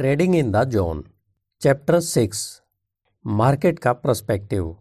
Trading in the zone chapter six market का perspective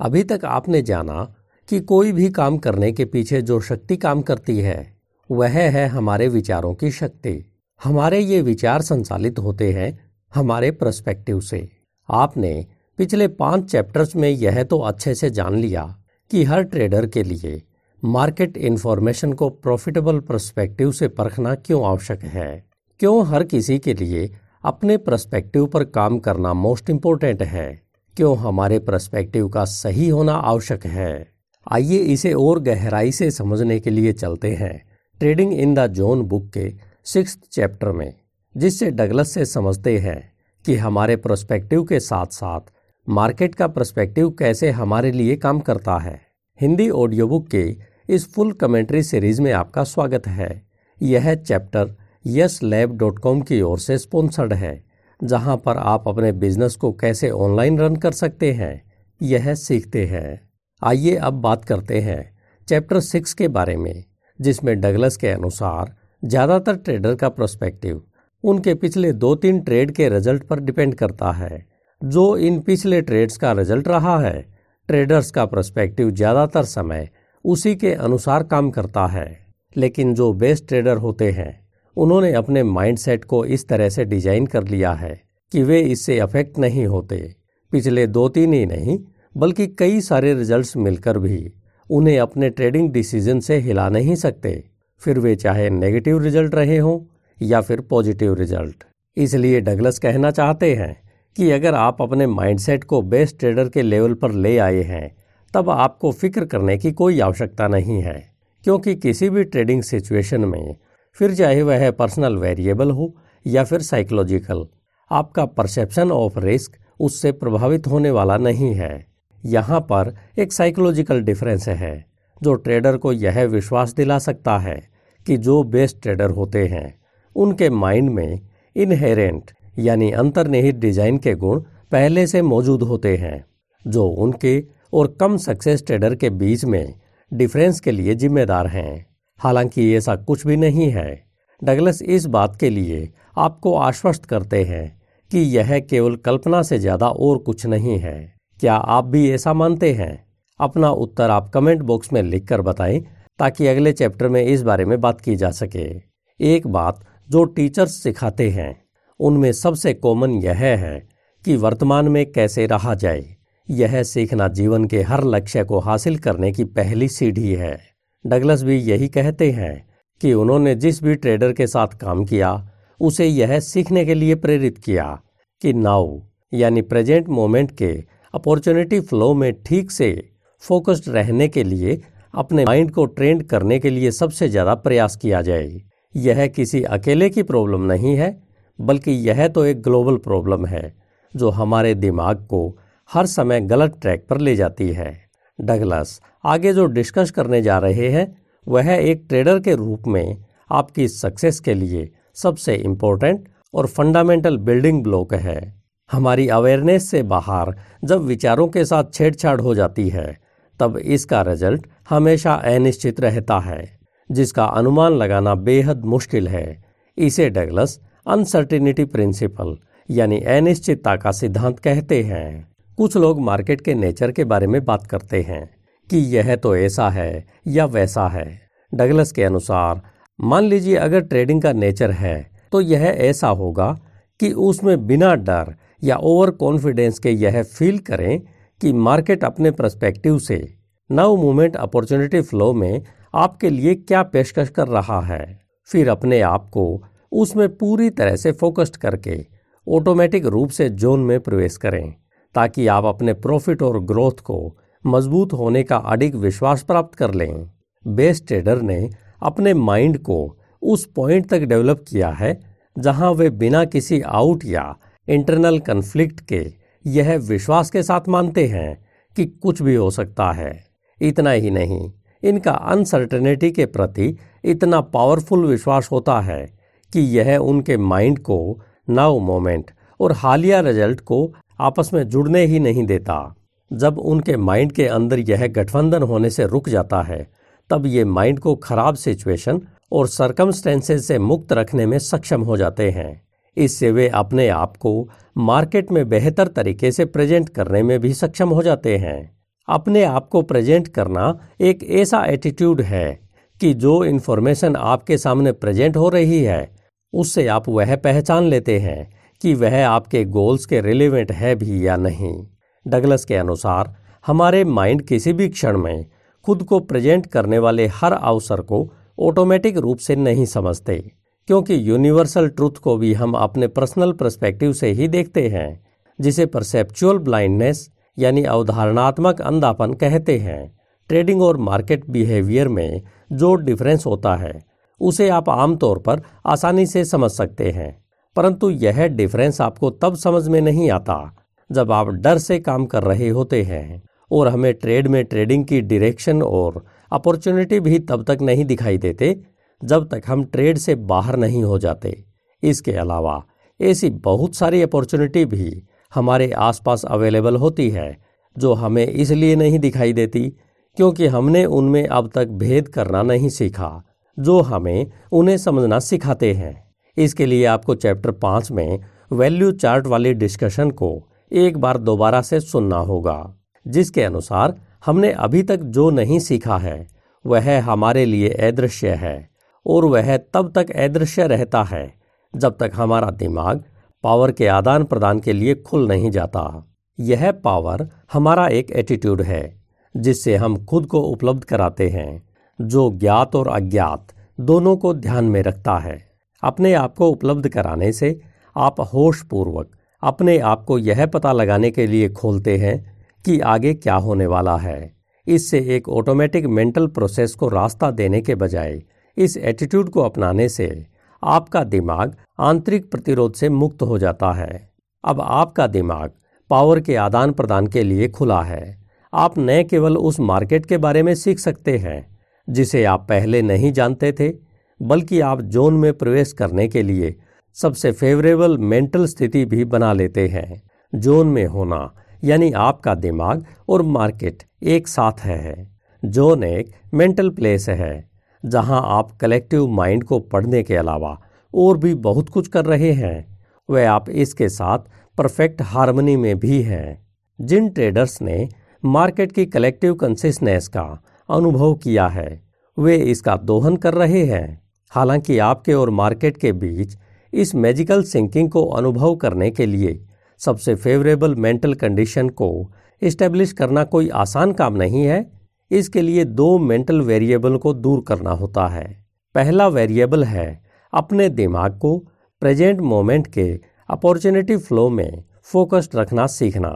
अभी तक आपने जाना कि कोई भी काम करने के पीछे जो शक्ति काम करती है, वह है हमारे विचारों की शक्ति। हमारे ये विचार संचालित होते हैं हमारे प्रस्पेक्टिव से। आपने पिछले पाँच चैप्टर्स में यह तो अच्छे से जान लिया कि हर ट्रेडर के लिए मार्केट इन्फॉर्मेशन को प्रॉफिटेबल प्रस्पेक्टिव से परखना क्यों आवश्यक है। क्यों हर किसी के लिए अपने प्रस्पेक्टिव पर काम करना मोस्ट इम्पोर्टेंट है? क्यों हमारे प्रस्पेक्टिव का सही होना आवश्यक है? आइए इसे और गहराई से समझने के लिए चलते हैं trading in the zone book के सिक्स चैप्टर में, जिससे डगलस से समझते हैं कि हमारे प्रोस्पेक्टिव के साथ साथ मार्केट का पर्सपेक्टिव कैसे हमारे लिए काम करता है। हिंदी ऑडियो बुक के इस फुल कमेंट्री सीरीज़ में आपका स्वागत है। यह chapter yes lab dot com की ओर से स्पॉन्सर्ड है, जहाँ पर आप अपने बिज़नेस को कैसे ऑनलाइन रन कर सकते हैं, यह सीखते हैं। आइए अब बात करते हैं चैप्टर सिक्स के बारे में, जिसमें डगलस के अनुसार ज़्यादातर ट्रेडर का प्रोस्पेक्टिव उनके पिछले दो तीन ट्रेड के रिज़ल्ट पर डिपेंड करता है। जो इन पिछले ट्रेड्स का रिज़ल्ट रहा है ट्रेडर्स का प्रोस्पेक्टिव ज़्यादातर समय उसी के अनुसार काम करता है। लेकिन जो बेस्ट ट्रेडर होते हैं उन्होंने अपने माइंडसेट को इस तरह से डिज़ाइन कर लिया है कि वे इससे अफेक्ट नहीं होते। पिछले दो तीन ही नहीं, बल्कि कई सारे रिजल्ट्स मिलकर भी उन्हें अपने ट्रेडिंग डिसीज़न से हिला नहीं सकते। फिर वे चाहे नेगेटिव रिज़ल्ट रहे हों या फिर पॉजिटिव रिज़ल्ट इसलिए डगलस कहना चाहते हैं कि अगर आप अपने माइंडसेट को बेस्ट ट्रेडर के लेवल पर ले आए हैं, तब आपको फ़िक्र करने की कोई आवश्यकता नहीं है, क्योंकि किसी भी ट्रेडिंग सिचुएशन में फिर चाहे वह पर्सनल वेरिएबल हो या फिर साइकोलॉजिकल आपका परसेप्शन ऑफ़ रिस्क उससे प्रभावित होने वाला नहीं है। यहाँ पर एक साइकोलॉजिकल डिफरेंस है, जो ट्रेडर को यह विश्वास दिला सकता है कि जो बेस्ट ट्रेडर होते हैं, उनके माइंड में इनहेरेंट यानी अंतर्निहित डिज़ाइन के गुण पहले से मौजूद होते हैं, जो उनके और कम सक्सेस ट्रेडर के बीच में डिफरेंस के लिए जिम्मेदार हैं। हालाँकि ऐसा कुछ भी नहीं है। डगलस इस बात के लिए आपको आश्वस्त करते हैं कि यह केवल कल्पना से ज़्यादा और कुछ नहीं है। क्या आप भी ऐसा मानते हैं? अपना उत्तर आप कमेंट बॉक्स में लिखकर बताएँ, ताकि अगले चैप्टर में इस बारे में बात की जा सके। एक बात जो टीचर्स सिखाते हैं, उनमें सबसे कॉमन यह है कि वर्तमान में कैसे रहा जाए। यह सीखना जीवन के हर लक्ष्य को हासिल करने की पहली सीढ़ी है। डगलस भी यही कहते हैं कि उन्होंने जिस भी ट्रेडर के साथ काम किया, उसे यह सीखने के लिए प्रेरित किया कि नाउ, यानी प्रेजेंट मोमेंट के अपॉर्चुनिटी फ्लो में ठीक से फोकस्ड रहने के लिए, अपने माइंड को ट्रेंड करने के लिए सबसे ज़्यादा प्रयास किया जाए। यह किसी अकेले की प्रॉब्लम नहीं है, बल्कि यह तो एक ग्लोबल प्रॉब्लम है, जो हमारे दिमाग को हर समय गलत ट्रैक पर ले जाती है। डगलस आगे जो डिस्कस करने जा रहे हैं, वह एक ट्रेडर के रूप में आपकी सक्सेस के लिए सबसे इम्पोर्टेंट और फंडामेंटल बिल्डिंग ब्लॉक है। हमारी अवेयरनेस से बाहर जब विचारों के साथ छेड़छाड़ हो जाती है, तब इसका रिज़ल्ट हमेशा अनिश्चित रहता है, जिसका अनुमान लगाना बेहद मुश्किल है। इसे डगलस अनसर्टिनिटी प्रिंसिपल यानी अनिश्चितता का सिद्धांत कहते हैं। कुछ लोग मार्केट के नेचर के बारे में बात करते हैं। कि यह तो ऐसा है या वैसा है। डगलस के अनुसार, मान लीजिए अगर ट्रेडिंग का नेचर है तो यह ऐसा होगा कि उसमें बिना डर या ओवर कॉन्फिडेंस के यह फील करें कि मार्केट अपने प्रस्पेक्टिव से नव मूवमेंट अपॉर्चुनिटी फ्लो में आपके लिए क्या पेशकश कर रहा है। फिर अपने आप को उसमें पूरी तरह से फोकस्ड करके ऑटोमेटिक रूप से जोन में प्रवेश करें, ताकि आप अपने प्रॉफिट और ग्रोथ को मज़बूत होने का अडिग विश्वास प्राप्त कर लें। बेस ट्रेडर ने अपने माइंड को उस पॉइंट तक डेवलप किया है, जहाँ वे बिना किसी आउट या इंटरनल कन्फ्लिक्ट के यह विश्वास के साथ मानते हैं कि कुछ भी हो सकता है। इतना ही नहीं, इनका अनसर्टेनिटी के प्रति इतना पावरफुल विश्वास होता है कि यह उनके माइंड को नाउ मोमेंट और हालिया रिज़ल्ट को आपस में जुड़ने ही नहीं देता। जब उनके माइंड के अंदर यह गठबंधन होने से रुक जाता है, तब ये माइंड को खराब सिचुएशन और सरकमस्टेंसेज से मुक्त रखने में सक्षम हो जाते हैं। इससे वे अपने आप को मार्केट में बेहतर तरीके से प्रेजेंट करने में भी सक्षम हो जाते हैं। अपने आप को प्रेजेंट करना एक ऐसा एटीट्यूड है कि जो इन्फॉर्मेशन आपके सामने प्रेजेंट हो रही है, उससे आप वह पहचान लेते हैं कि वह आपके गोल्स के रिलेवेंट है भी या नहीं। डगलस के अनुसार, हमारे माइंड किसी भी क्षण में खुद को प्रेजेंट करने वाले हर अवसर को ऑटोमेटिक रूप से नहीं समझते, क्योंकि यूनिवर्सल ट्रुथ को भी हम अपने पर्सनल पर्सपेक्टिव से ही देखते हैं, जिसे परसेप्चुअल ब्लाइंडनेस यानी अवधारणात्मक अंधापन कहते हैं। ट्रेडिंग और मार्केट बिहेवियर में जो डिफरेंस होता है, उसे आप आमतौर पर आसानी से समझ सकते हैं, परंतु यह डिफरेंस आपको तब समझ में नहीं आता जब आप डर से काम कर रहे होते हैं और हमें ट्रेड में ट्रेडिंग की डायरेक्शन और अपॉर्चुनिटी भी तब तक नहीं दिखाई देते, जब तक हम ट्रेड से बाहर नहीं हो जाते। इसके अलावा, ऐसी बहुत सारी अपॉर्चुनिटी भी हमारे आसपास अवेलेबल होती है, जो हमें इसलिए नहीं दिखाई देती, क्योंकि हमने उनमें अब तक भेद करना नहीं सीखा, जो हमें उन्हें समझना सिखाते हैं। इसके लिए आपको चैप्टर पाँच में वैल्यू चार्ट वाली डिस्कशन को एक बार दोबारा से सुनना होगा, जिसके अनुसार हमने अभी तक जो नहीं सीखा है, वह हमारे लिए अदृश्य है, और वह तब तक अदृश्य रहता है, जब तक हमारा दिमाग पावर के आदान प्रदान के लिए खुल नहीं जाता। यह पावर हमारा एक एटीट्यूड है, जिससे हम खुद को उपलब्ध कराते हैं, जो ज्ञात और अज्ञात दोनों को ध्यान में रखता है। अपने आप को उपलब्ध कराने से आप होश पूर्वक अपने आप को यह पता लगाने के लिए खोलते हैं कि आगे क्या होने वाला है। इससे एक ऑटोमेटिक मेंटल प्रोसेस को रास्ता देने के बजाय, इस एटीट्यूड को अपनाने से आपका दिमाग आंतरिक प्रतिरोध से मुक्त हो जाता है। अब आपका दिमाग पावर के आदान प्रदान के लिए खुला है। आप न केवल उस मार्केट के बारे में सीख सकते हैं, जिसे आप पहले नहीं जानते थे, बल्कि आप जोन में प्रवेश करने के लिए सबसे फेवरेबल मेंटल स्थिति भी बना लेते हैं। जोन में होना, यानी आपका दिमाग और मार्केट एक साथ है जोन एक मेंटल प्लेस है, जहाँ आप कलेक्टिव माइंड को पढ़ने के अलावा और भी बहुत कुछ कर रहे हैं। वह आप इसके साथ परफेक्ट हारमोनी में भी हैं। जिन ट्रेडर्स ने मार्केट की कलेक्टिव कंसिस्टनेस का अनुभव किया है, वे इसका दोहन कर रहे हैं। हालाँकि आपके और मार्केट के बीच इस मैजिकल सिंकिंग को अनुभव करने के लिए सबसे फेवरेबल मेंटल कंडीशन को इस्टेब्लिश करना कोई आसान काम नहीं है। इसके लिए दो मेंटल वेरिएबल को दूर करना होता है। पहला वेरिएबल है अपने दिमाग को प्रेजेंट मोमेंट के अपॉर्चुनिटी फ्लो में फोकस्ड रखना सीखना।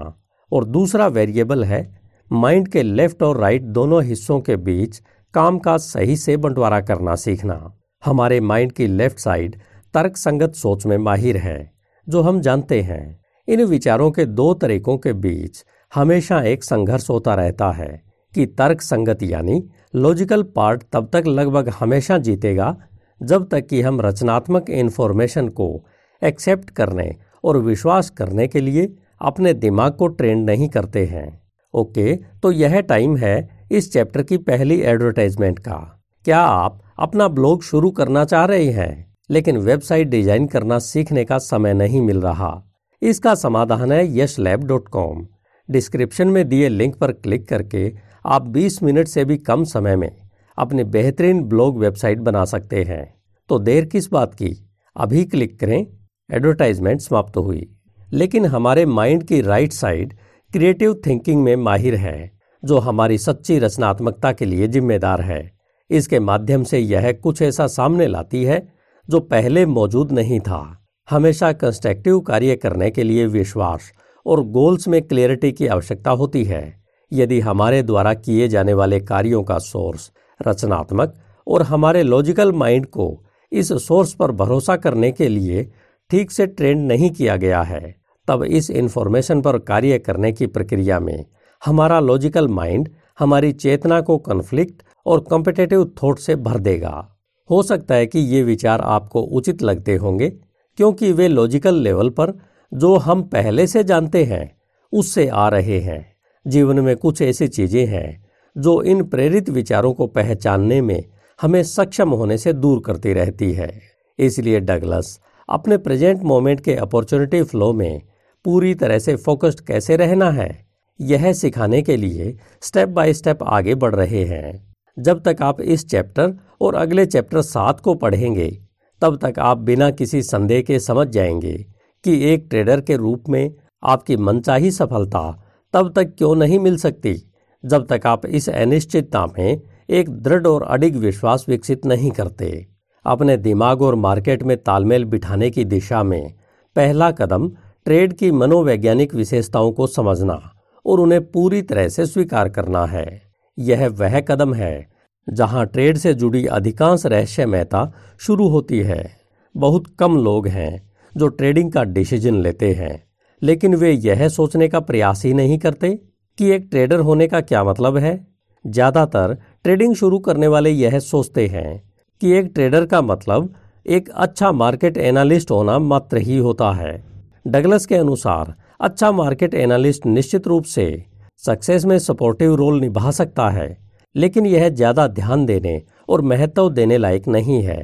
और दूसरा वेरिएबल है माइंड के लेफ़्ट और राइट दोनों हिस्सों के बीच काम का सही से बंटवारा करना सीखना। हमारे माइंड की लेफ़्ट साइड तर्क संगत सोच में माहिर है, जो हम जानते हैं। इन विचारों के दो तरीकों के बीच हमेशा एक संघर्ष होता रहता है, कि तर्क संगत यानी लॉजिकल पार्ट तब तक लगभग हमेशा जीतेगा, जब तक कि हम रचनात्मक इन्फॉर्मेशन को एक्सेप्ट करने और विश्वास करने के लिए अपने दिमाग को ट्रेंड नहीं करते हैं। ओके तो यह टाइम है इस चैप्टर की पहली एडवर्टाइजमेंट का। क्या आप अपना ब्लॉग शुरू करना चाह रहे हैं? लेकिन वेबसाइट डिज़ाइन करना सीखने का समय नहीं मिल रहा। इसका समाधान है Yash lab dot com. Description में दिए लिंक पर क्लिक करके आप 20 मिनट से भी कम समय में अपने बेहतरीन ब्लॉग वेबसाइट बना सकते हैं। तो देर किस बात की? अभी क्लिक करें, एडवर्टाइजमेंट समाप्त हुई। लेकिन हमारे माइंड की राइट साइड क्रिएटिव थिंकिंग में माहिर है, जो हमारी सच्ची रचनात्मकता के लिए जिम्मेदार है। इसके माध्यम से यह कुछ ऐसा सामने लाती है जो पहले मौजूद नहीं था। हमेशा कंस्ट्रक्टिव कार्य करने के लिए विश्वास और गोल्स में क्लियरिटी की आवश्यकता होती है। यदि हमारे द्वारा किए जाने वाले कार्यों का सोर्स रचनात्मक और हमारे लॉजिकल माइंड को इस सोर्स पर भरोसा करने के लिए ठीक से ट्रेंड नहीं किया गया है, तब इस इंफॉर्मेशन पर कार्य करने की प्रक्रिया में हमारा लॉजिकल माइंड हमारी चेतना को कन्फ्लिक्ट और कॉम्पिटेटिव थॉट से भर देगा। हो सकता है कि ये विचार आपको उचित लगते होंगे, क्योंकि वे लॉजिकल लेवल पर, जो हम पहले से जानते हैं, उससे आ रहे हैं। जीवन में कुछ ऐसी चीज़ें हैं, जो इन प्रेरित विचारों को पहचानने में हमें सक्षम होने से दूर करती रहती है। इसलिए डगलस अपने प्रेजेंट मोमेंट के अपॉर्चुनिटी फ्लो में पूरी तरह से फोकस्ड कैसे रहना है, यह सिखाने के लिए स्टेप बाय स्टेप आगे बढ़ रहे हैं। जब तक आप इस चैप्टर और अगले चैप्टर सात को पढ़ेंगे, तब तक आप बिना किसी संदेह के समझ जाएँगे कि एक ट्रेडर के रूप में आपकी मनचाही सफलता तब तक क्यों नहीं मिल सकती जब तक आप इस अनिश्चितता में एक दृढ़ और अडिग विश्वास विकसित नहीं करते। अपने दिमाग और मार्केट में तालमेल बिठाने की दिशा में पहला कदम ट्रेड की मनोवैज्ञानिक विशेषताओं को समझना और उन्हें पूरी तरह से स्वीकार करना है। यह वह कदम है जहाँ ट्रेड से जुड़ी अधिकांश रहस्यमयता शुरू होती है। बहुत कम लोग हैं जो ट्रेडिंग का डिसीज़न लेते हैं, लेकिन वे यह सोचने का प्रयास ही नहीं करते कि एक ट्रेडर होने का क्या मतलब है। ज़्यादातर ट्रेडिंग शुरू करने वाले यह सोचते हैं कि एक ट्रेडर का मतलब एक अच्छा मार्केट एनालिस्ट होना मात्र ही होता है। डगलस के अनुसार अच्छा मार्केट एनालिस्ट निश्चित रूप से सक्सेस में सपोर्टिव रोल निभा सकता है, लेकिन यह ज़्यादा ध्यान देने और महत्व देने लायक नहीं है।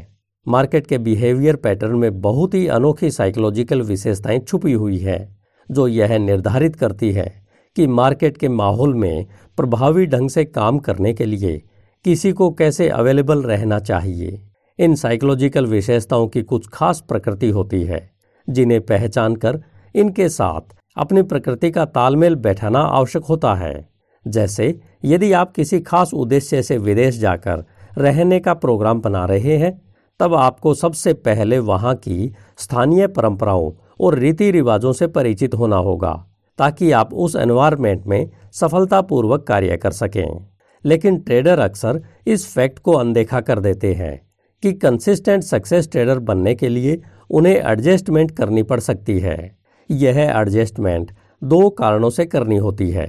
मार्केट के बिहेवियर पैटर्न में बहुत ही अनोखी साइकोलॉजिकल विशेषताएँ छुपी हुई है, जो यह निर्धारित करती है कि मार्केट के माहौल में प्रभावी ढंग से काम करने के लिए किसी को कैसे अवेलेबल रहना चाहिए। इन साइकोलॉजिकल विशेषताओं की कुछ खास प्रकृति होती है, जिन्हें पहचान कर इनके साथ अपनी प्रकृति का तालमेल बैठाना आवश्यक होता है। जैसे, यदि आप किसी खास उद्देश्य से विदेश जाकर रहने का प्रोग्राम बना रहे हैं, तब आपको सबसे पहले वहाँ की स्थानीय परंपराओं और रीति रिवाजों से परिचित होना होगा, ताकि आप उस एनवायरमेंट में सफलतापूर्वक कार्य कर सकें। लेकिन ट्रेडर अक्सर इस फैक्ट को अनदेखा कर देते हैं कि कंसिस्टेंट सक्सेस ट्रेडर बनने के लिए उन्हें एडजस्टमेंट करनी पड़ सकती है। यह एडजस्टमेंट दो कारणों से करनी होती है।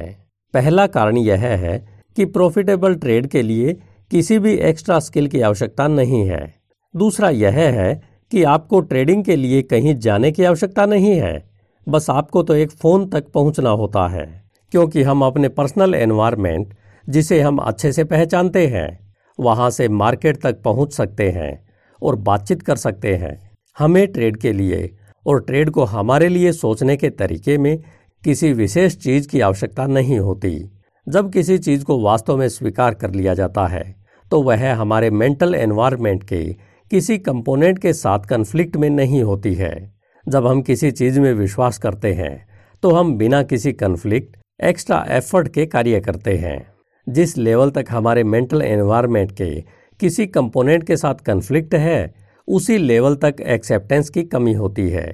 पहला कारण यह है कि प्रॉफिटेबल ट्रेड के लिए किसी भी एक्स्ट्रा स्किल की आवश्यकता नहीं है। दूसरा यह है कि आपको ट्रेडिंग के लिए कहीं जाने की आवश्यकता नहीं है। बस आपको तो एक फ़ोन तक पहुँचना होता है, क्योंकि हम अपने पर्सनल एनवायरनमेंट जिसे हम अच्छे से पहचानते हैं, वहाँ से मार्केट तक पहुँच सकते हैं और बातचीत कर सकते हैं। हमें ट्रेड के लिए और ट्रेड को हमारे लिए सोचने के तरीके में किसी विशेष चीज़ की आवश्यकता नहीं होती। जब किसी चीज़ को वास्तव में स्वीकार कर लिया जाता है तो वह हमारे मेंटल एनवायरनमेंट के किसी कंपोनेंट के साथ कन्फ्लिक्ट में नहीं होती है। जब हम किसी चीज़ में विश्वास करते हैं तो हम बिना किसी कन्फ्लिक्ट, एक्स्ट्रा एफर्ट के कार्य करते हैं। जिस लेवल तक हमारे मेंटल एनवायरनमेंट के किसी कंपोनेंट के साथ कन्फ्लिक्ट है उसी लेवल तक एक्सेप्टेंस की कमी होती है।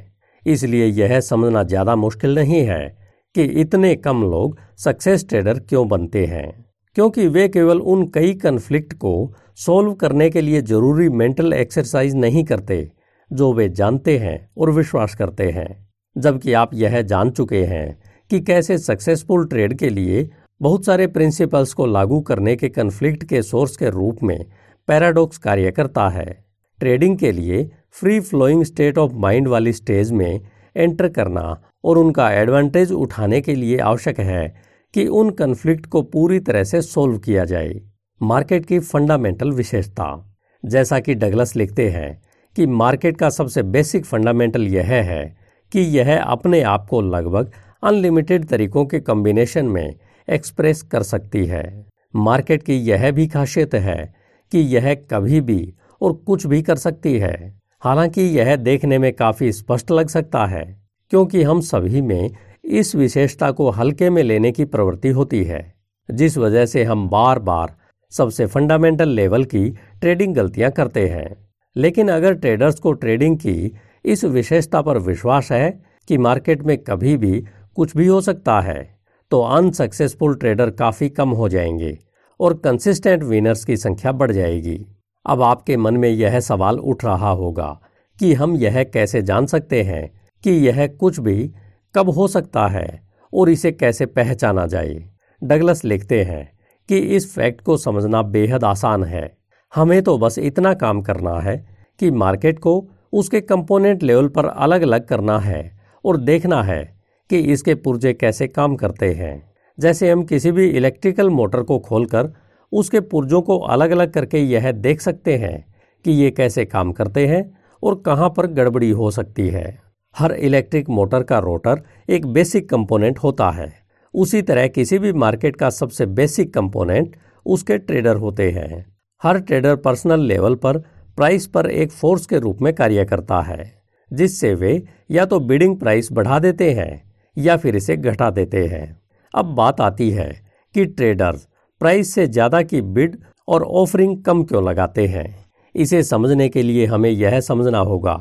इसलिए यह समझना ज़्यादा मुश्किल नहीं है कि इतने कम लोग सक्सेस ट्रेडर क्यों बनते हैं। क्योंकि वे केवल उन कई कन्फ्लिक्ट को सॉल्व करने के लिए ज़रूरी मेंटल एक्सरसाइज नहीं करते, जो वे जानते हैं और विश्वास करते हैं। जबकि आप यह जान चुके हैं कि कैसे सक्सेसफुल ट्रेड के लिए बहुत सारे प्रिंसिपल्स को लागू करने के कन्फ्लिक्ट के सोर्स के रूप में पैराडॉक्स कार्य करता है। ट्रेडिंग के लिए free flowing state of mind वाली स्टेज में एंटर करना और उनका एडवांटेज उठाने के लिए आवश्यक है कि उन कन्फ्लिक्ट को पूरी तरह से सोल्व किया जाए। मार्केट की फंडामेंटल विशेषता। जैसा कि डगलस लिखते हैं कि मार्केट का सबसे बेसिक फंडामेंटल यह है कि यह अपने आप को लगभग अनलिमिटेड तरीकों के कॉम्बिनेशन में एक्सप्रेस कर सकती है। मार्केट की यह भी खासियत है कि यह कभी भी और कुछ भी कर सकती है। हालाँकि यह देखने में काफ़ी स्पष्ट लग सकता है, क्योंकि हम सभी में इस विशेषता को हल्के में लेने की प्रवृत्ति होती है, जिस वजह से हम बार बार सबसे फंडामेंटल लेवल की ट्रेडिंग गलतियाँ करते हैं। लेकिन अगर ट्रेडर्स को ट्रेडिंग की इस विशेषता पर विश्वास है कि मार्केट में कभी भी कुछ भी हो सकता है तो अनसक्सेसफुल ट्रेडर काफ़ी कम हो जाएँगे और कंसिस्टेंट विनर्स की संख्या बढ़ जाएगी। अब आपके मन में यह सवाल उठ रहा होगा कि हम यह कैसे जान सकते हैं कि यह कुछ भी कब हो सकता है और इसे कैसे पहचाना जाए। डगलस लिखते हैं कि इस फैक्ट को समझना बेहद आसान है। हमें तो बस इतना काम करना है कि मार्केट को उसके कंपोनेंट लेवल पर अलग अलग करना है और देखना है कि इसके पुर्जे कैसे काम करते हैं। जैसे हम किसी भी इलेक्ट्रिकल मोटर को खोलकर उसके पुर्जों को अलग अलग करके यह देख सकते हैं कि ये कैसे काम करते हैं और कहाँ पर गड़बड़ी हो सकती है। हर इलेक्ट्रिक मोटर का रोटर एक बेसिक कंपोनेंट होता है। उसी तरह किसी भी मार्केट का सबसे बेसिक कंपोनेंट उसके ट्रेडर होते हैं। हर ट्रेडर पर्सनल लेवल पर, प्राइस पर एक फोर्स के रूप में कार्य करता है, जिससे वे या तो बिडिंग प्राइस बढ़ा देते हैं या फिर इसे घटा देते हैं। अब बात आती है कि ट्रेडर्स प्राइस से ज़्यादा की बिड और ऑफरिंग कम क्यों लगाते हैं? इसे समझने के लिए हमें यह समझना होगा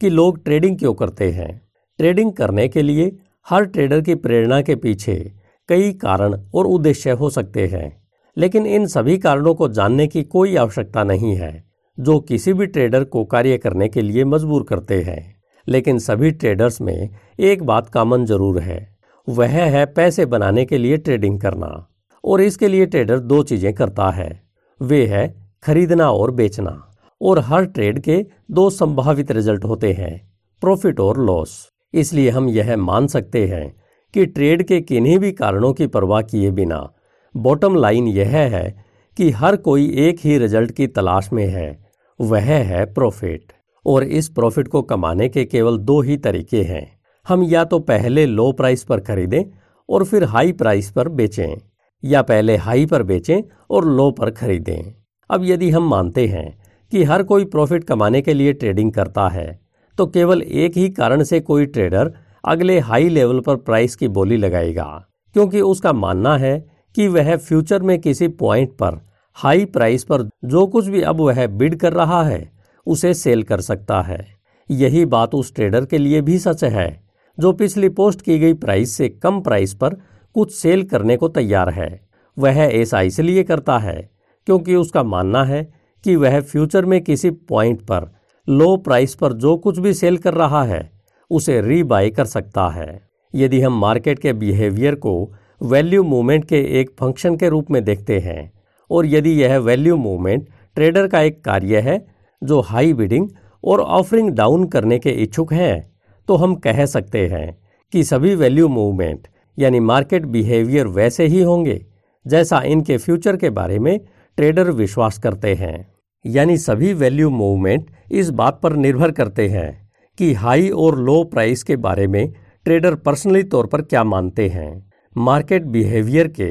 कि लोग ट्रेडिंग क्यों करते हैं। ट्रेडिंग करने के लिए हर ट्रेडर की प्रेरणा के पीछे कई कारण और उद्देश्य हो सकते हैं, लेकिन इन सभी कारणों को जानने की कोई आवश्यकता नहीं है, जो किसी भी ट्रेडर को कार्य करने के लिए मजबूर करते हैं। लेकिन सभी ट्रेडर्स में एक बात कॉमन ज़रूर है, वह है पैसे बनाने के लिए ट्रेडिंग करना। और इसके लिए ट्रेडर दो चीज़ें करता है। वे है खरीदना और बेचना। और हर ट्रेड के दो संभावित रिज़ल्ट होते हैं प्रॉफिट और लॉस इसलिए हम यह मान सकते हैं कि ट्रेड के किन्हीं भी कारणों की परवाह किए बिना बॉटम लाइन यह है कि हर कोई एक ही रिज़ल्ट की तलाश में है। वह है प्रॉफिट और इस प्रॉफिट को कमाने के केवल दो ही तरीके हैं। हम या तो पहले लो प्राइस पर खरीदें और फिर हाई प्राइस पर बेचें। या पहले हाई पर बेचें और लो पर खरीदें। अब यदि हम मानते हैं कि हर कोई प्रॉफिट कमाने के लिए ट्रेडिंग करता है तो केवल एक ही कारण से कोई ट्रेडर अगले हाई लेवल पर प्राइस की बोली लगाएगा, क्योंकि उसका मानना है कि वह फ्यूचर में किसी पॉइंट पर हाई प्राइस पर जो कुछ भी अब वह बिड कर रहा है, उसे सेल कर सकता है। यही बात उस ट्रेडर के लिए भी सच है, जो पिछली पोस्ट की गई प्राइस से कम प्राइस पर कुछ सेल करने को तैयार है। वह ऐसा इसलिए करता है क्योंकि उसका मानना है कि वह फ्यूचर में किसी पॉइंट पर, लो प्राइस पर जो कुछ भी सेल कर रहा है, उसे रीबाई कर सकता है। यदि हम मार्केट के बिहेवियर को वैल्यू मूवमेंट के एक फ़ंक्शन के रूप में देखते हैं और यदि यह वैल्यू मूवमेंट ट्रेडर का एक कार्य है, जो हाई बिडिंग और ऑफरिंग डाउन करने के इच्छुक हैं तो हम कह सकते हैं कि सभी वैल्यू मूवमेंट यानी मार्केट बिहेवियर वैसे ही होंगे, जैसा इनके फ्यूचर के बारे में ट्रेडर विश्वास करते हैं। यानी सभी वैल्यू मूवमेंट इस बात पर निर्भर करते हैं कि हाई और लो प्राइस के बारे में ट्रेडर पर्सनली तौर पर क्या मानते हैं। मार्केट बिहेवियर के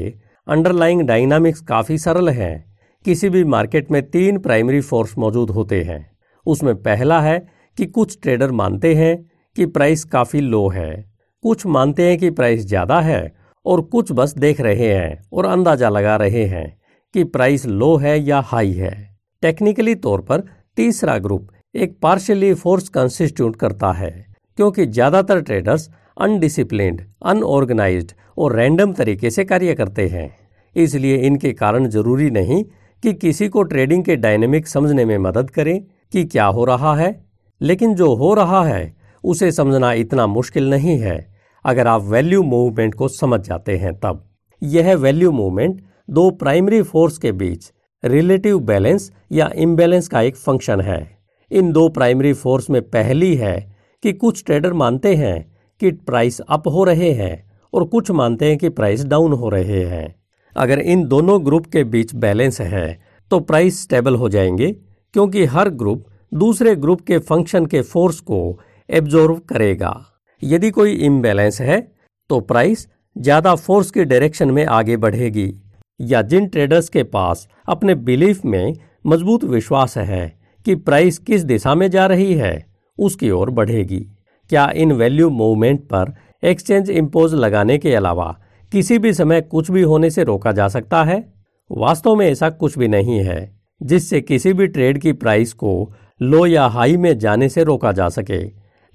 अंडरलाइंग डायनामिक्स काफ़ी सरल हैं। किसी भी मार्केट में तीन प्राइमरी फोर्स मौजूद होते हैं। उसमें पहला है कि कुछ ट्रेडर मानते हैं कि प्राइस काफ़ी लो है। कुछ मानते हैं कि प्राइस ज़्यादा है और कुछ बस देख रहे हैं और अंदाज़ा लगा रहे हैं कि प्राइस लो है या हाई है। टेक्निकली तौर पर तीसरा ग्रुप एक पार्शियली फोर्स कंस्टिट्यूट करता है, क्योंकि ज़्यादातर ट्रेडर्स अनडिसिप्लिन्ड अनऑर्गेनाइज्ड और रैंडम तरीके से कार्य करते हैं। इसलिए इनके कारण ज़रूरी नहीं कि किसी को ट्रेडिंग के डायनेमिक समझने में मदद करें कि क्या हो रहा है, लेकिन जो हो रहा है, उसे समझना इतना मुश्किल नहीं है। अगर आप वैल्यू मूवमेंट को समझ जाते हैं तब। यह वैल्यू मूवमेंट दो प्राइमरी फोर्स के बीच रिलेटिव बैलेंस या इम्बैलेंस का एक फ़ंक्शन है। इन दो प्राइमरी फोर्स में पहली है कि कुछ ट्रेडर मानते हैं कि प्राइस अप हो रहे हैं और कुछ मानते हैं कि प्राइस डाउन हो रहे हैं। अगर इन दोनों ग्रुप के बीच बैलेंस है तो प्राइस स्टेबल हो जाएँगे क्योंकि हर ग्रुप दूसरे ग्रुप के फ़ंक्शन के फोर्स को एब्जॉर्व करेगा। यदि कोई इम्बैलेंस है तो प्राइस ज़्यादा फोर्स के डायरेक्शन में आगे बढ़ेगी। या जिन ट्रेडर्स के पास अपने बिलीफ में मज़बूत विश्वास है कि प्राइस किस दिशा में जा रही है, उसकी ओर बढ़ेगी। क्या इन वैल्यू मूवमेंट पर एक्सचेंज इम्पोज लगाने के अलावा किसी भी समय कुछ भी होने से रोका जा सकता है? वास्तव में ऐसा कुछ भी नहीं है, जिससे किसी भी ट्रेड की प्राइस को लो या हाई में जाने से रोका जा सके।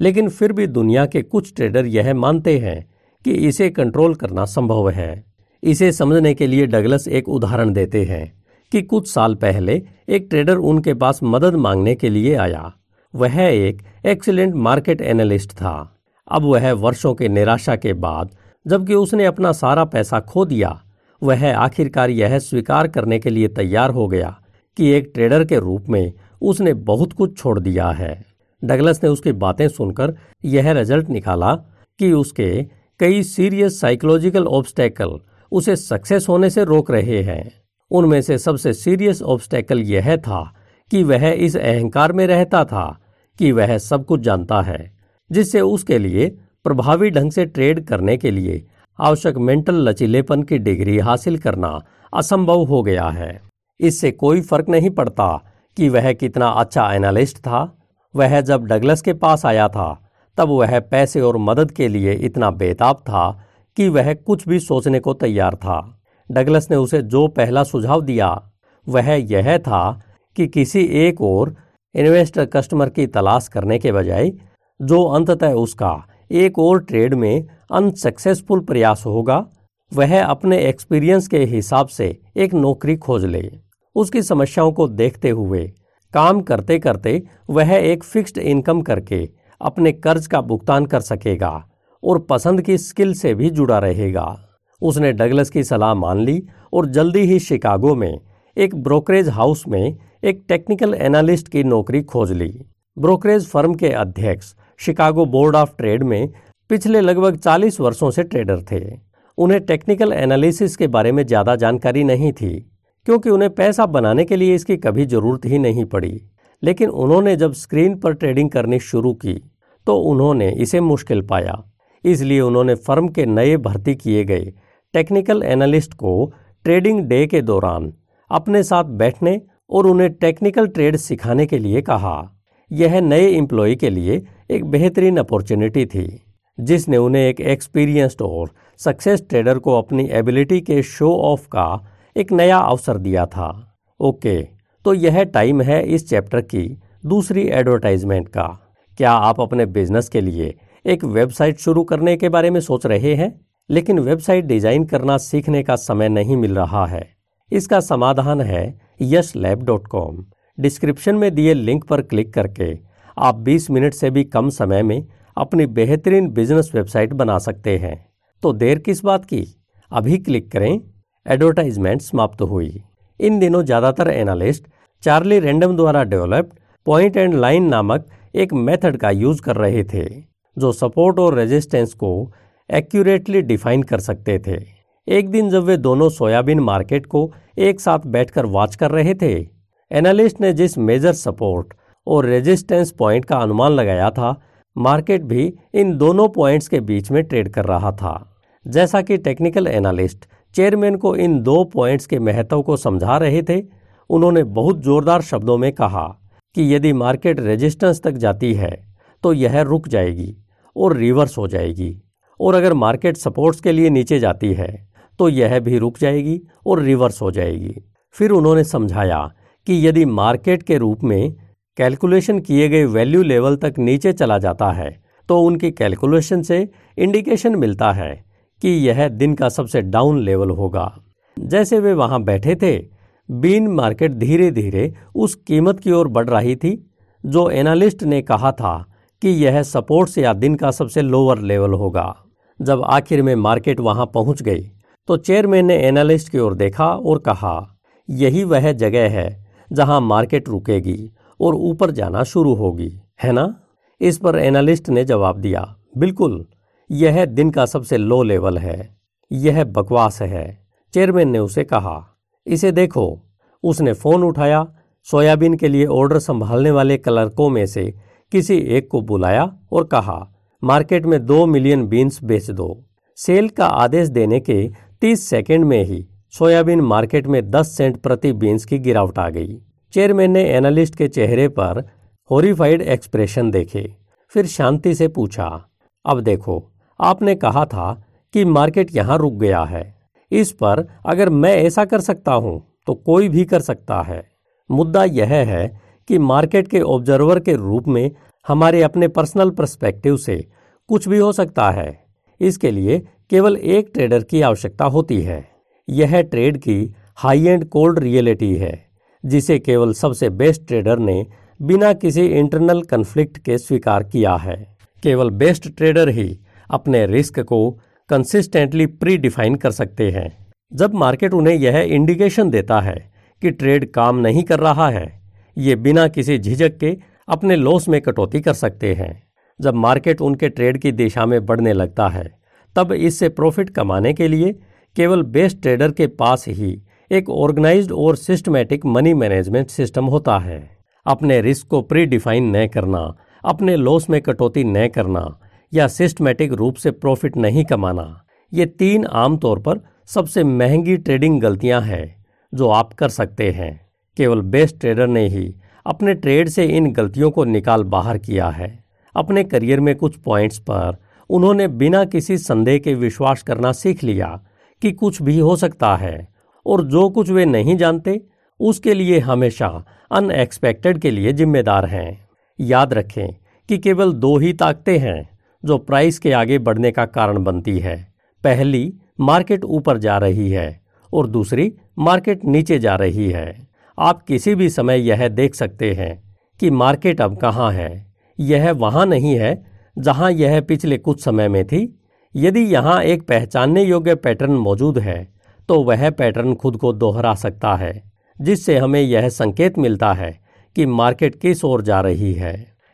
लेकिन फिर भी दुनिया के कुछ ट्रेडर यह मानते हैं कि इसे कंट्रोल करना संभव है। इसे समझने के लिए डगलस एक उदाहरण देते हैं कि कुछ साल पहले एक ट्रेडर उनके पास मदद मांगने के लिए आया। वह एक एक्सीलेंट मार्केट एनालिस्ट था। अब वह वर्षों के निराशा के बाद, जबकि उसने अपना सारा पैसा खो दिया, वह आखिरकार यह स्वीकार करने के लिए तैयार हो गया कि एक ट्रेडर के रूप में उसने बहुत कुछ छोड़ दिया है। डगलस ने उसकी बातें सुनकर यह रिज़ल्ट निकाला कि उसके कई सीरियस साइकोलॉजिकल ऑब्स्टेकल उसे सक्सेस होने से रोक रहे हैं। उनमें से सबसे सीरियस ऑब्स्टेकल यह था कि वह इस अहंकार में रहता था कि वह सब कुछ जानता है, जिससे उसके लिए प्रभावी ढंग से ट्रेड करने के लिए आवश्यक मेंटल लचीलेपन की डिग्री हासिल करना असंभव हो गया है। इससे कोई फ़र्क नहीं पड़ता कि वह कितना अच्छा एनालिस्ट था। वह जब डगलस के पास आया था, तब वह पैसे और मदद के लिए इतना बेताब था कि वह कुछ भी सोचने को तैयार था। डगलस ने उसे जो पहला सुझाव दिया, वह यह था कि किसी एक और इन्वेस्टर कस्टमर की तलाश करने के बजाय, जो अंततः उसका एक और ट्रेड में अनसक्सेसफुल प्रयास होगा, वह अपने एक्सपीरियंस के हिसाब से एक नौकरी खोज ले। उसकी समस्याओं को देखते हुए काम करते करते वह एक फिक्स्ड इनकम करके अपने कर्ज का भुगतान कर सकेगा और पसंद की स्किल से भी जुड़ा रहेगा। उसने डगलस की सलाह मान ली और जल्दी ही शिकागो में एक ब्रोकरेज हाउस में एक टेक्निकल एनालिस्ट की नौकरी खोज ली। ब्रोकरेज फर्म के अध्यक्ष शिकागो बोर्ड ऑफ़ ट्रेड में पिछले लगभग 40 वर्षों से ट्रेडर थे। उन्हें टेक्निकल एनालिसिस के बारे में ज़्यादा जानकारी नहीं थी। क्योंकि उन्हें पैसा बनाने के लिए इसकी कभी ज़रूरत ही नहीं पड़ी। लेकिन उन्होंने जब स्क्रीन पर ट्रेडिंग करनी शुरू की तो उन्होंने इसे मुश्किल पाया। इसलिए उन्होंने फर्म के नए भर्ती किए गए टेक्निकल एनालिस्ट को ट्रेडिंग डे के दौरान अपने साथ बैठने और उन्हें टेक्निकल ट्रेड सिखाने के लिए कहा। यह नए एम्प्लॉय के लिए एक बेहतरीन अपॉर्चुनिटी थी, जिसने उन्हें एक एक्सपीरियंस्ड और सक्सेस ट्रेडर को अपनी एबिलिटी के शो ऑफ़ का एक नया अवसर दिया था। ओके तो यह टाइम है इस चैप्टर की दूसरी एडवर्टाइजमेंट का। क्या आप अपने बिज़नेस के लिए एक वेबसाइट शुरू करने के बारे में सोच रहे हैं? लेकिन वेबसाइट डिज़ाइन करना सीखने का समय नहीं मिल रहा है। इसका समाधान है Yash lab dot com. Description में दिए लिंक पर क्लिक करके आप 20 मिनट से भी कम समय में अपनी बेहतरीन बिज़नेस वेबसाइट बना सकते हैं। तो देर किस बात की? अभी क्लिक करें। एडवर्टाइजमेंट समाप्त हुई। इन दिनों ज़्यादातर एनालिस्ट चार्ली रैंडम द्वारा डेवलप्ड पॉइंट एंड लाइन नामक एक मेथड का यूज़ कर रहे थे, जो सपोर्ट और रेजिस्टेंस को एक्यूरेटली डिफाइन कर सकते थे। एक दिन जब वे दोनों सोयाबीन मार्केट को एक साथ बैठकर वॉच कर रहे थे, एनालिस्ट ने जिस मेजर सपोर्ट और रेजिस्टेंस पॉइंट का अनुमान लगाया था, मार्केट भी इन दोनों पॉइंट्स के बीच में ट्रेड कर रहा था। जैसा कि टेक्निकल एनालिस्ट चेयरमैन को इन दो पॉइंट्स के महत्व को समझा रहे थे, उन्होंने बहुत जोरदार शब्दों में कहा कि यदि मार्केट रेजिस्टेंस तक जाती है तो यह रुक जाएगी और रिवर्स हो जाएगी। और अगर मार्केट सपोर्ट्स के लिए नीचे जाती है तो यह भी रुक जाएगी और रिवर्स हो जाएगी। फिर उन्होंने समझाया कि यदि मार्केट के रूप में कैलकुलेशन किए गए वैल्यू लेवल तक नीचे चला जाता है तो उनकी कैलकुलेशन से इंडिकेशन मिलता है कि यह दिन का सबसे डाउन लेवल होगा। जैसे वे वहाँ बैठे थे बीन मार्केट धीरे धीरे उस कीमत की ओर बढ़ रही थी, जो एनालिस्ट ने कहा था कि यह सपोर्ट्स या दिन का सबसे लोअर लेवल होगा। जब आखिर में मार्केट वहाँ पहुँच गई तो चेयरमैन ने एनालिस्ट की ओर देखा और कहा, यही वह जगह है जहाँ मार्केट रुकेगी और ऊपर जाना शुरू होगी। है ना? इस पर एनालिस्ट ने जवाब दिया, बिल्कुल। यह दिन का सबसे लो लेवल है। यह बकवास है। चेयरमैन ने उसे कहा, इसे देखो। उसने फ़ोन उठाया, सोयाबीन के लिए ऑर्डर संभालने वाले क्लर्कों में से किसी एक को बुलाया और कहा, मार्केट में दो मिलियन बीन्स बेच दो। सेल का आदेश देने के तीस सेकेंड में ही सोयाबीन मार्केट में दस सेंट प्रति बीन्स की गिरावट आ गई। चेयरमैन ने एनालिस्ट के चेहरे पर होरीफाइड एक्सप्रेशन देखे। फिर शांति से पूछा, अब देखो आपने कहा था कि मार्केट यहाँ रुक गया है। इस पर अगर मैं ऐसा कर सकता हूँ तो कोई भी कर सकता है। मुद्दा यह है कि मार्केट के ऑब्जर्वर के रूप में हमारे अपने पर्सनल पर्सपेक्टिव से कुछ भी हो सकता है। इसके लिए केवल एक ट्रेडर की आवश्यकता होती है। यह ट्रेड की हाई एंड कोल्ड रियलिटी है, जिसे केवल सबसे बेस्ट ट्रेडर ने बिना किसी इंटरनल कन्फ्लिक्ट के स्वीकार किया है। केवल बेस्ट ट्रेडर ही अपने रिस्क को कंसिस्टेंटली प्री डिफाइन कर सकते हैं। जब मार्केट उन्हें यह इंडिकेशन देता है कि ट्रेड काम नहीं कर रहा है, ये बिना किसी झिझक के अपने लॉस में कटौती कर सकते हैं। जब मार्केट उनके ट्रेड की दिशा में बढ़ने लगता है, तब इससे प्रॉफिट कमाने के लिए केवल बेस्ट ट्रेडर के पास ही एक ऑर्गेनाइज्ड और सिस्टमैटिक मनी मैनेजमेंट सिस्टम होता है। अपने रिस्क को प्री डिफाइन न करना, अपने लॉस में कटौती न करना या सिस्टमेटिक रूप से प्रॉफिट नहीं कमाना। ये तीन आमतौर पर सबसे महँगी ट्रेडिंग गलतियाँ हैं, जो आप कर सकते हैं। केवल बेस्ट ट्रेडर ने ही अपने ट्रेड से इन गलतियों को निकाल बाहर किया है। अपने करियर में कुछ पॉइंट्स पर उन्होंने बिना किसी संदेह के विश्वास करना सीख लिया कि कुछ भी हो सकता है, और जो कुछ वे नहीं जानते, उसके लिए हमेशा अनएक्सपेक्टेड के लिए जिम्मेदार हैं। याद रखें कि केवल दो ही ताकते हैं। जो प्राइस के आगे बढ़ने का कारण बनती है। पहली, मार्केट ऊपर जा रही है और दूसरी, मार्केट नीचे जा रही है। आप किसी भी समय यह देख सकते हैं कि मार्केट अब कहाँ है। यह वहाँ नहीं है, जहाँ यह पिछले कुछ समय में थी। यदि यहाँ एक पहचानने योग्य पैटर्न मौजूद है तो वह पैटर्न खुद को दोहरा सकता है, जिससे हमें यह संकेत मिलता है कि मार्केट किस ओर जा रही है।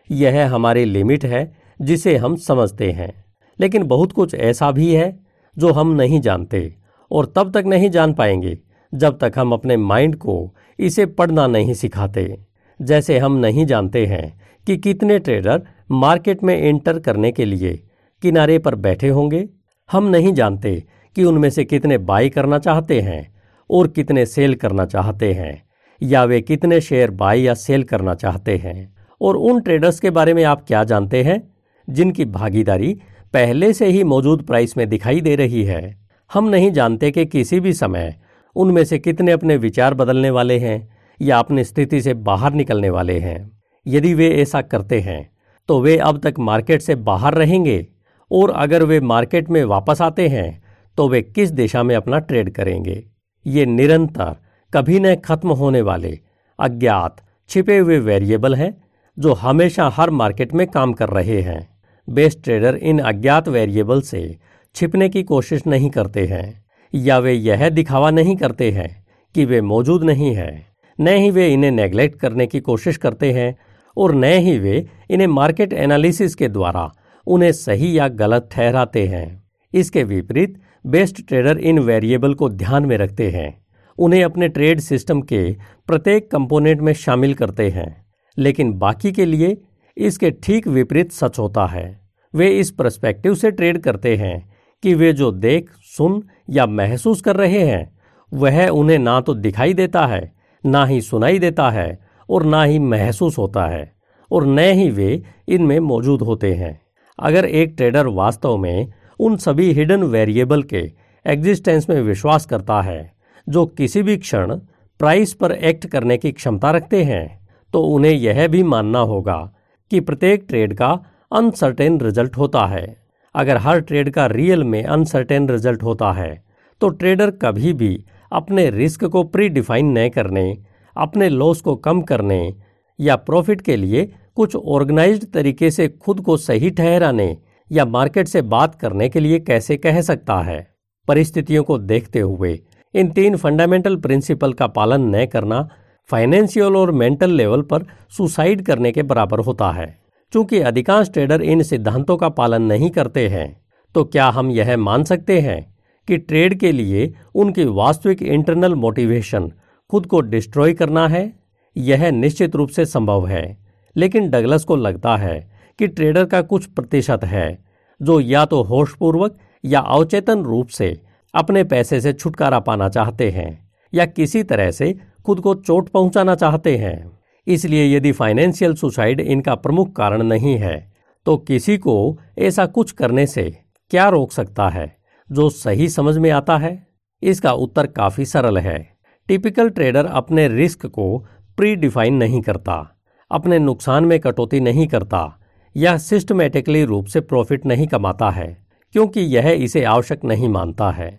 यह हमारी लिमिट है जिसे हम समझते हैं। लेकिन बहुत कुछ ऐसा भी है जो हम नहीं जानते और तब तक नहीं जान पाएँगे जब तक हम अपने माइंड को इसे पढ़ना नहीं सिखाते। जैसे हम नहीं जानते हैं कि कितने ट्रेडर मार्केट में एंटर करने के लिए किनारे पर बैठे होंगे। हम नहीं जानते कि उनमें से कितने बाई करना चाहते हैं और कितने सेल करना चाहते हैं, या वे कितने शेयर बाई या सेल करना चाहते हैं। और उन ट्रेडर्स के बारे में आप क्या जानते हैं? जिनकी भागीदारी पहले से ही मौजूद प्राइस में दिखाई दे रही है। हम नहीं जानते कि किसी भी समय उनमें से कितने अपने विचार बदलने वाले हैं या अपनी स्थिति से बाहर निकलने वाले हैं। यदि वे ऐसा करते हैं तो वे अब तक मार्केट से बाहर रहेंगे और अगर वे मार्केट में वापस आते हैं तो वे किस दिशा में अपना ट्रेड करेंगे? ये निरंतर, कभी न खत्म होने वाले, अज्ञात, छिपे हुए वेरिएबल हैं, जो हमेशा हर मार्केट में काम कर रहे हैं। बेस्ट ट्रेडर इन अज्ञात वेरिएबल से छिपने की कोशिश नहीं करते हैं, या वे यह दिखावा नहीं करते हैं कि वे मौजूद नहीं है, न ही वे इन्हें नेग्लेक्ट करने की कोशिश करते हैं, और न ही वे इन्हें मार्केट एनालिसिस के द्वारा उन्हें सही या गलत ठहराते हैं। इसके विपरीत बेस्ट ट्रेडर इन वेरिएबल को ध्यान में रखते हैं, उन्हें अपने ट्रेड सिस्टम के प्रत्येक कंपोनेंट में शामिल करते हैं, लेकिन बाकी के लिए इसके ठीक विपरीत सच होता है। वे इस परस्पेक्टिव से ट्रेड करते हैं कि वे जो देख, सुन या महसूस कर रहे हैं, वह उन्हें ना तो दिखाई देता है, ना ही सुनाई देता है और ना ही महसूस होता है और न ही वे इनमें मौजूद होते हैं। अगर एक ट्रेडर वास्तव में उन सभी हिडन वेरिएबल के एग्जिस्टेंस में विश्वास करता है, जो किसी भी क्षण प्राइस पर एक्ट करने की क्षमता रखते हैं तो उन्हें यह भी मानना होगा कि प्रत्येक ट्रेड का अनसर्टेन रिज़ल्ट होता है। अगर हर ट्रेड का रियल में अनसर्टेन रिज़ल्ट होता है तो ट्रेडर कभी भी अपने रिस्क को प्री डिफाइन न करने, अपने लॉस को कम करने या प्रॉफिट के लिए कुछ ऑर्गेनाइज्ड तरीके से खुद को सही ठहराने या मार्केट से बात करने के लिए कैसे कह सकता है। परिस्थितियों को देखते हुए इन तीन फंडामेंटल प्रिंसिपल का पालन न करना फाइनेंशियल और मेंटल लेवल पर सुसाइड करने के बराबर होता है। क्योंकि अधिकांश ट्रेडर इन सिद्धांतों का पालन नहीं करते हैं तो क्या हम यह मान सकते हैं कि ट्रेड के लिए उनकी वास्तविक इंटरनल मोटिवेशन खुद को डिस्ट्रॉय करना है? यह निश्चित रूप से संभव है, लेकिन डगलस को लगता है कि ट्रेडर का कुछ प्रतिशत है, जो या तो होशपूर्वक या अवचेतन रूप से अपने पैसे से छुटकारा पाना चाहते हैं, या किसी तरह से खुद को चोट पहुंचाना चाहते हैं। इसलिए यदि फाइनेंशियल सुसाइड इनका प्रमुख कारण नहीं है तो किसी को ऐसा कुछ करने से क्या रोक सकता है, जो सही समझ में आता है? इसका उत्तर काफ़ी सरल है। टिपिकल ट्रेडर अपने रिस्क को प्री डिफाइन नहीं करता, अपने नुकसान में कटौती नहीं करता, या सिस्टमेटिकली रूप से प्रॉफिट नहीं कमाता है, क्योंकि यह इसे आवश्यक नहीं मानता है।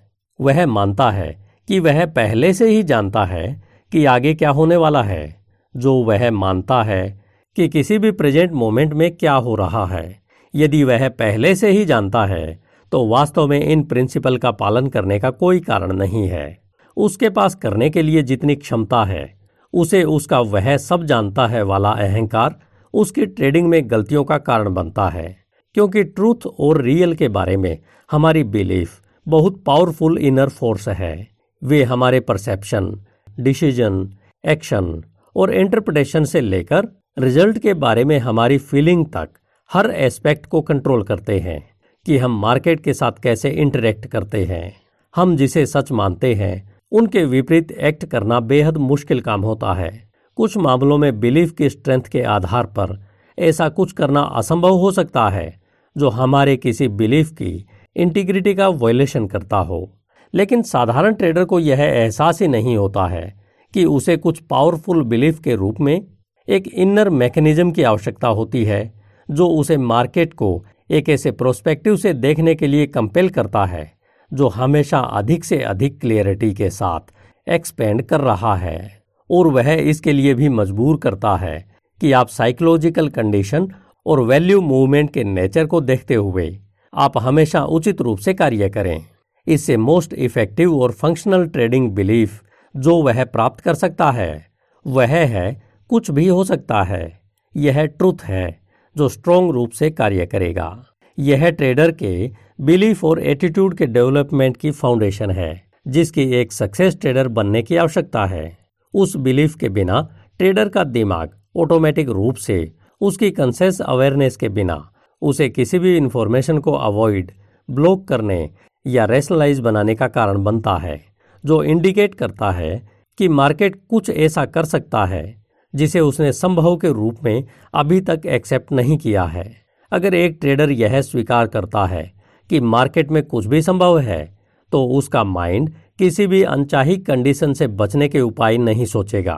वह मानता है कि वह पहले से ही जानता है कि आगे क्या होने वाला है, जो वह मानता है कि किसी भी प्रेजेंट मोमेंट में क्या हो रहा है। यदि वह पहले से ही जानता है तो वास्तव में इन प्रिंसिपल का पालन करने का कोई कारण नहीं है। उसके पास करने के लिए जितनी क्षमता है, उसे उसका वह सब जानता है वाला अहंकार उसकी ट्रेडिंग में गलतियों का कारण बनता है। क्योंकि ट्रूथ और रियल के बारे में हमारी बिलीफ बहुत पावरफुल इनर फोर्स है। वे हमारे परसेप्शन डिसीज़न, एक्शन और इंटरप्रिटेशन से लेकर रिज़ल्ट के बारे में हमारी फीलिंग तक हर एस्पेक्ट को कंट्रोल करते हैं कि हम मार्केट के साथ कैसे इंटरेक्ट करते हैं। हम जिसे सच मानते हैं, उनके विपरीत एक्ट करना बेहद मुश्किल काम होता है। कुछ मामलों में बिलीफ की स्ट्रेंथ के आधार पर ऐसा कुछ करना असंभव हो सकता है जो हमारे किसी बिलीफ की इंटीग्रिटी का वायलेशन करता हो। लेकिन साधारण ट्रेडर को यह एहसास ही नहीं होता है कि उसे कुछ पावरफुल बिलीफ के रूप में एक इनर मैकेनिज्म की आवश्यकता होती है, जो उसे मार्केट को एक ऐसे प्रोस्पेक्टिव से देखने के लिए कंपेल करता है, जो हमेशा अधिक से अधिक क्लियरिटी के साथ एक्सपेंड कर रहा है। और वह इसके लिए भी मजबूर करता है कि आप साइकोलॉजिकल कंडीशन और वैल्यू मूवमेंट के नेचर को देखते हुए आप हमेशा उचित रूप से कार्य करें। इससे मोस्ट इफ़ेक्टिव और फंक्शनल ट्रेडिंग बिलीफ जो वह प्राप्त कर सकता है। वह है, कुछ भी हो सकता है। यह ट्रुथ है, जो स्ट्रोंग रूप से कार्य करेगा। यह ट्रेडर के बिलीफ और एटीट्यूड के डेवलपमेंट की फाउंडेशन है, जिसकी एक सक्सेस ट्रेडर बनने की आवश्यकता है। उस बिलीफ के बिना ट्रेडर का दिमाग ऑटोमेटिक रूप से, उसकी कंसेस अवेयरनेस के बिना, उसे किसी भी इंफॉर्मेशन को अवॉइड ब्लॉक करने या रेशनलाइज बनाने का कारण बनता है, जो इंडिकेट करता है कि मार्केट कुछ ऐसा कर सकता है, जिसे उसने संभव के रूप में अभी तक एक्सेप्ट नहीं किया है। अगर एक ट्रेडर यह स्वीकार करता है कि मार्केट में कुछ भी संभव है तो उसका माइंड किसी भी अनचाही कंडीशन से बचने के उपाय नहीं सोचेगा,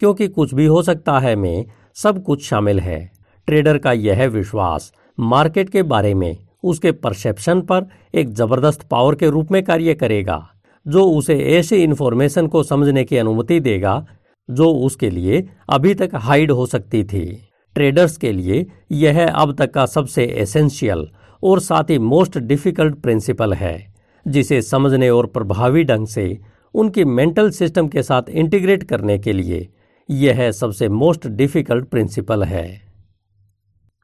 क्योंकि कुछ भी हो सकता है में सब कुछ शामिल है। ट्रेडर का यह विश्वास मार्केट के बारे में उसके परसेप्शन पर एक ज़बरदस्त पावर के रूप में कार्य करेगा, जो उसे ऐसी इंफॉर्मेशन को समझने की अनुमति देगा, जो उसके लिए अभी तक हाइड हो सकती थी। ट्रेडर्स के लिए यह अब तक का सबसे एसेंशियल और साथ ही मोस्ट डिफ़िकल्ट प्रिंसिपल है, जिसे समझने और प्रभावी ढंग से उनकी मेंटल सिस्टम के साथ इंटीग्रेट करने के लिए यह सबसे मोस्ट डिफ़िकल्ट प्रिंसिपल है।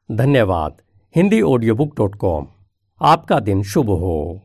धन्यवाद। Hindi audio book dot com आपका दिन शुभ हो।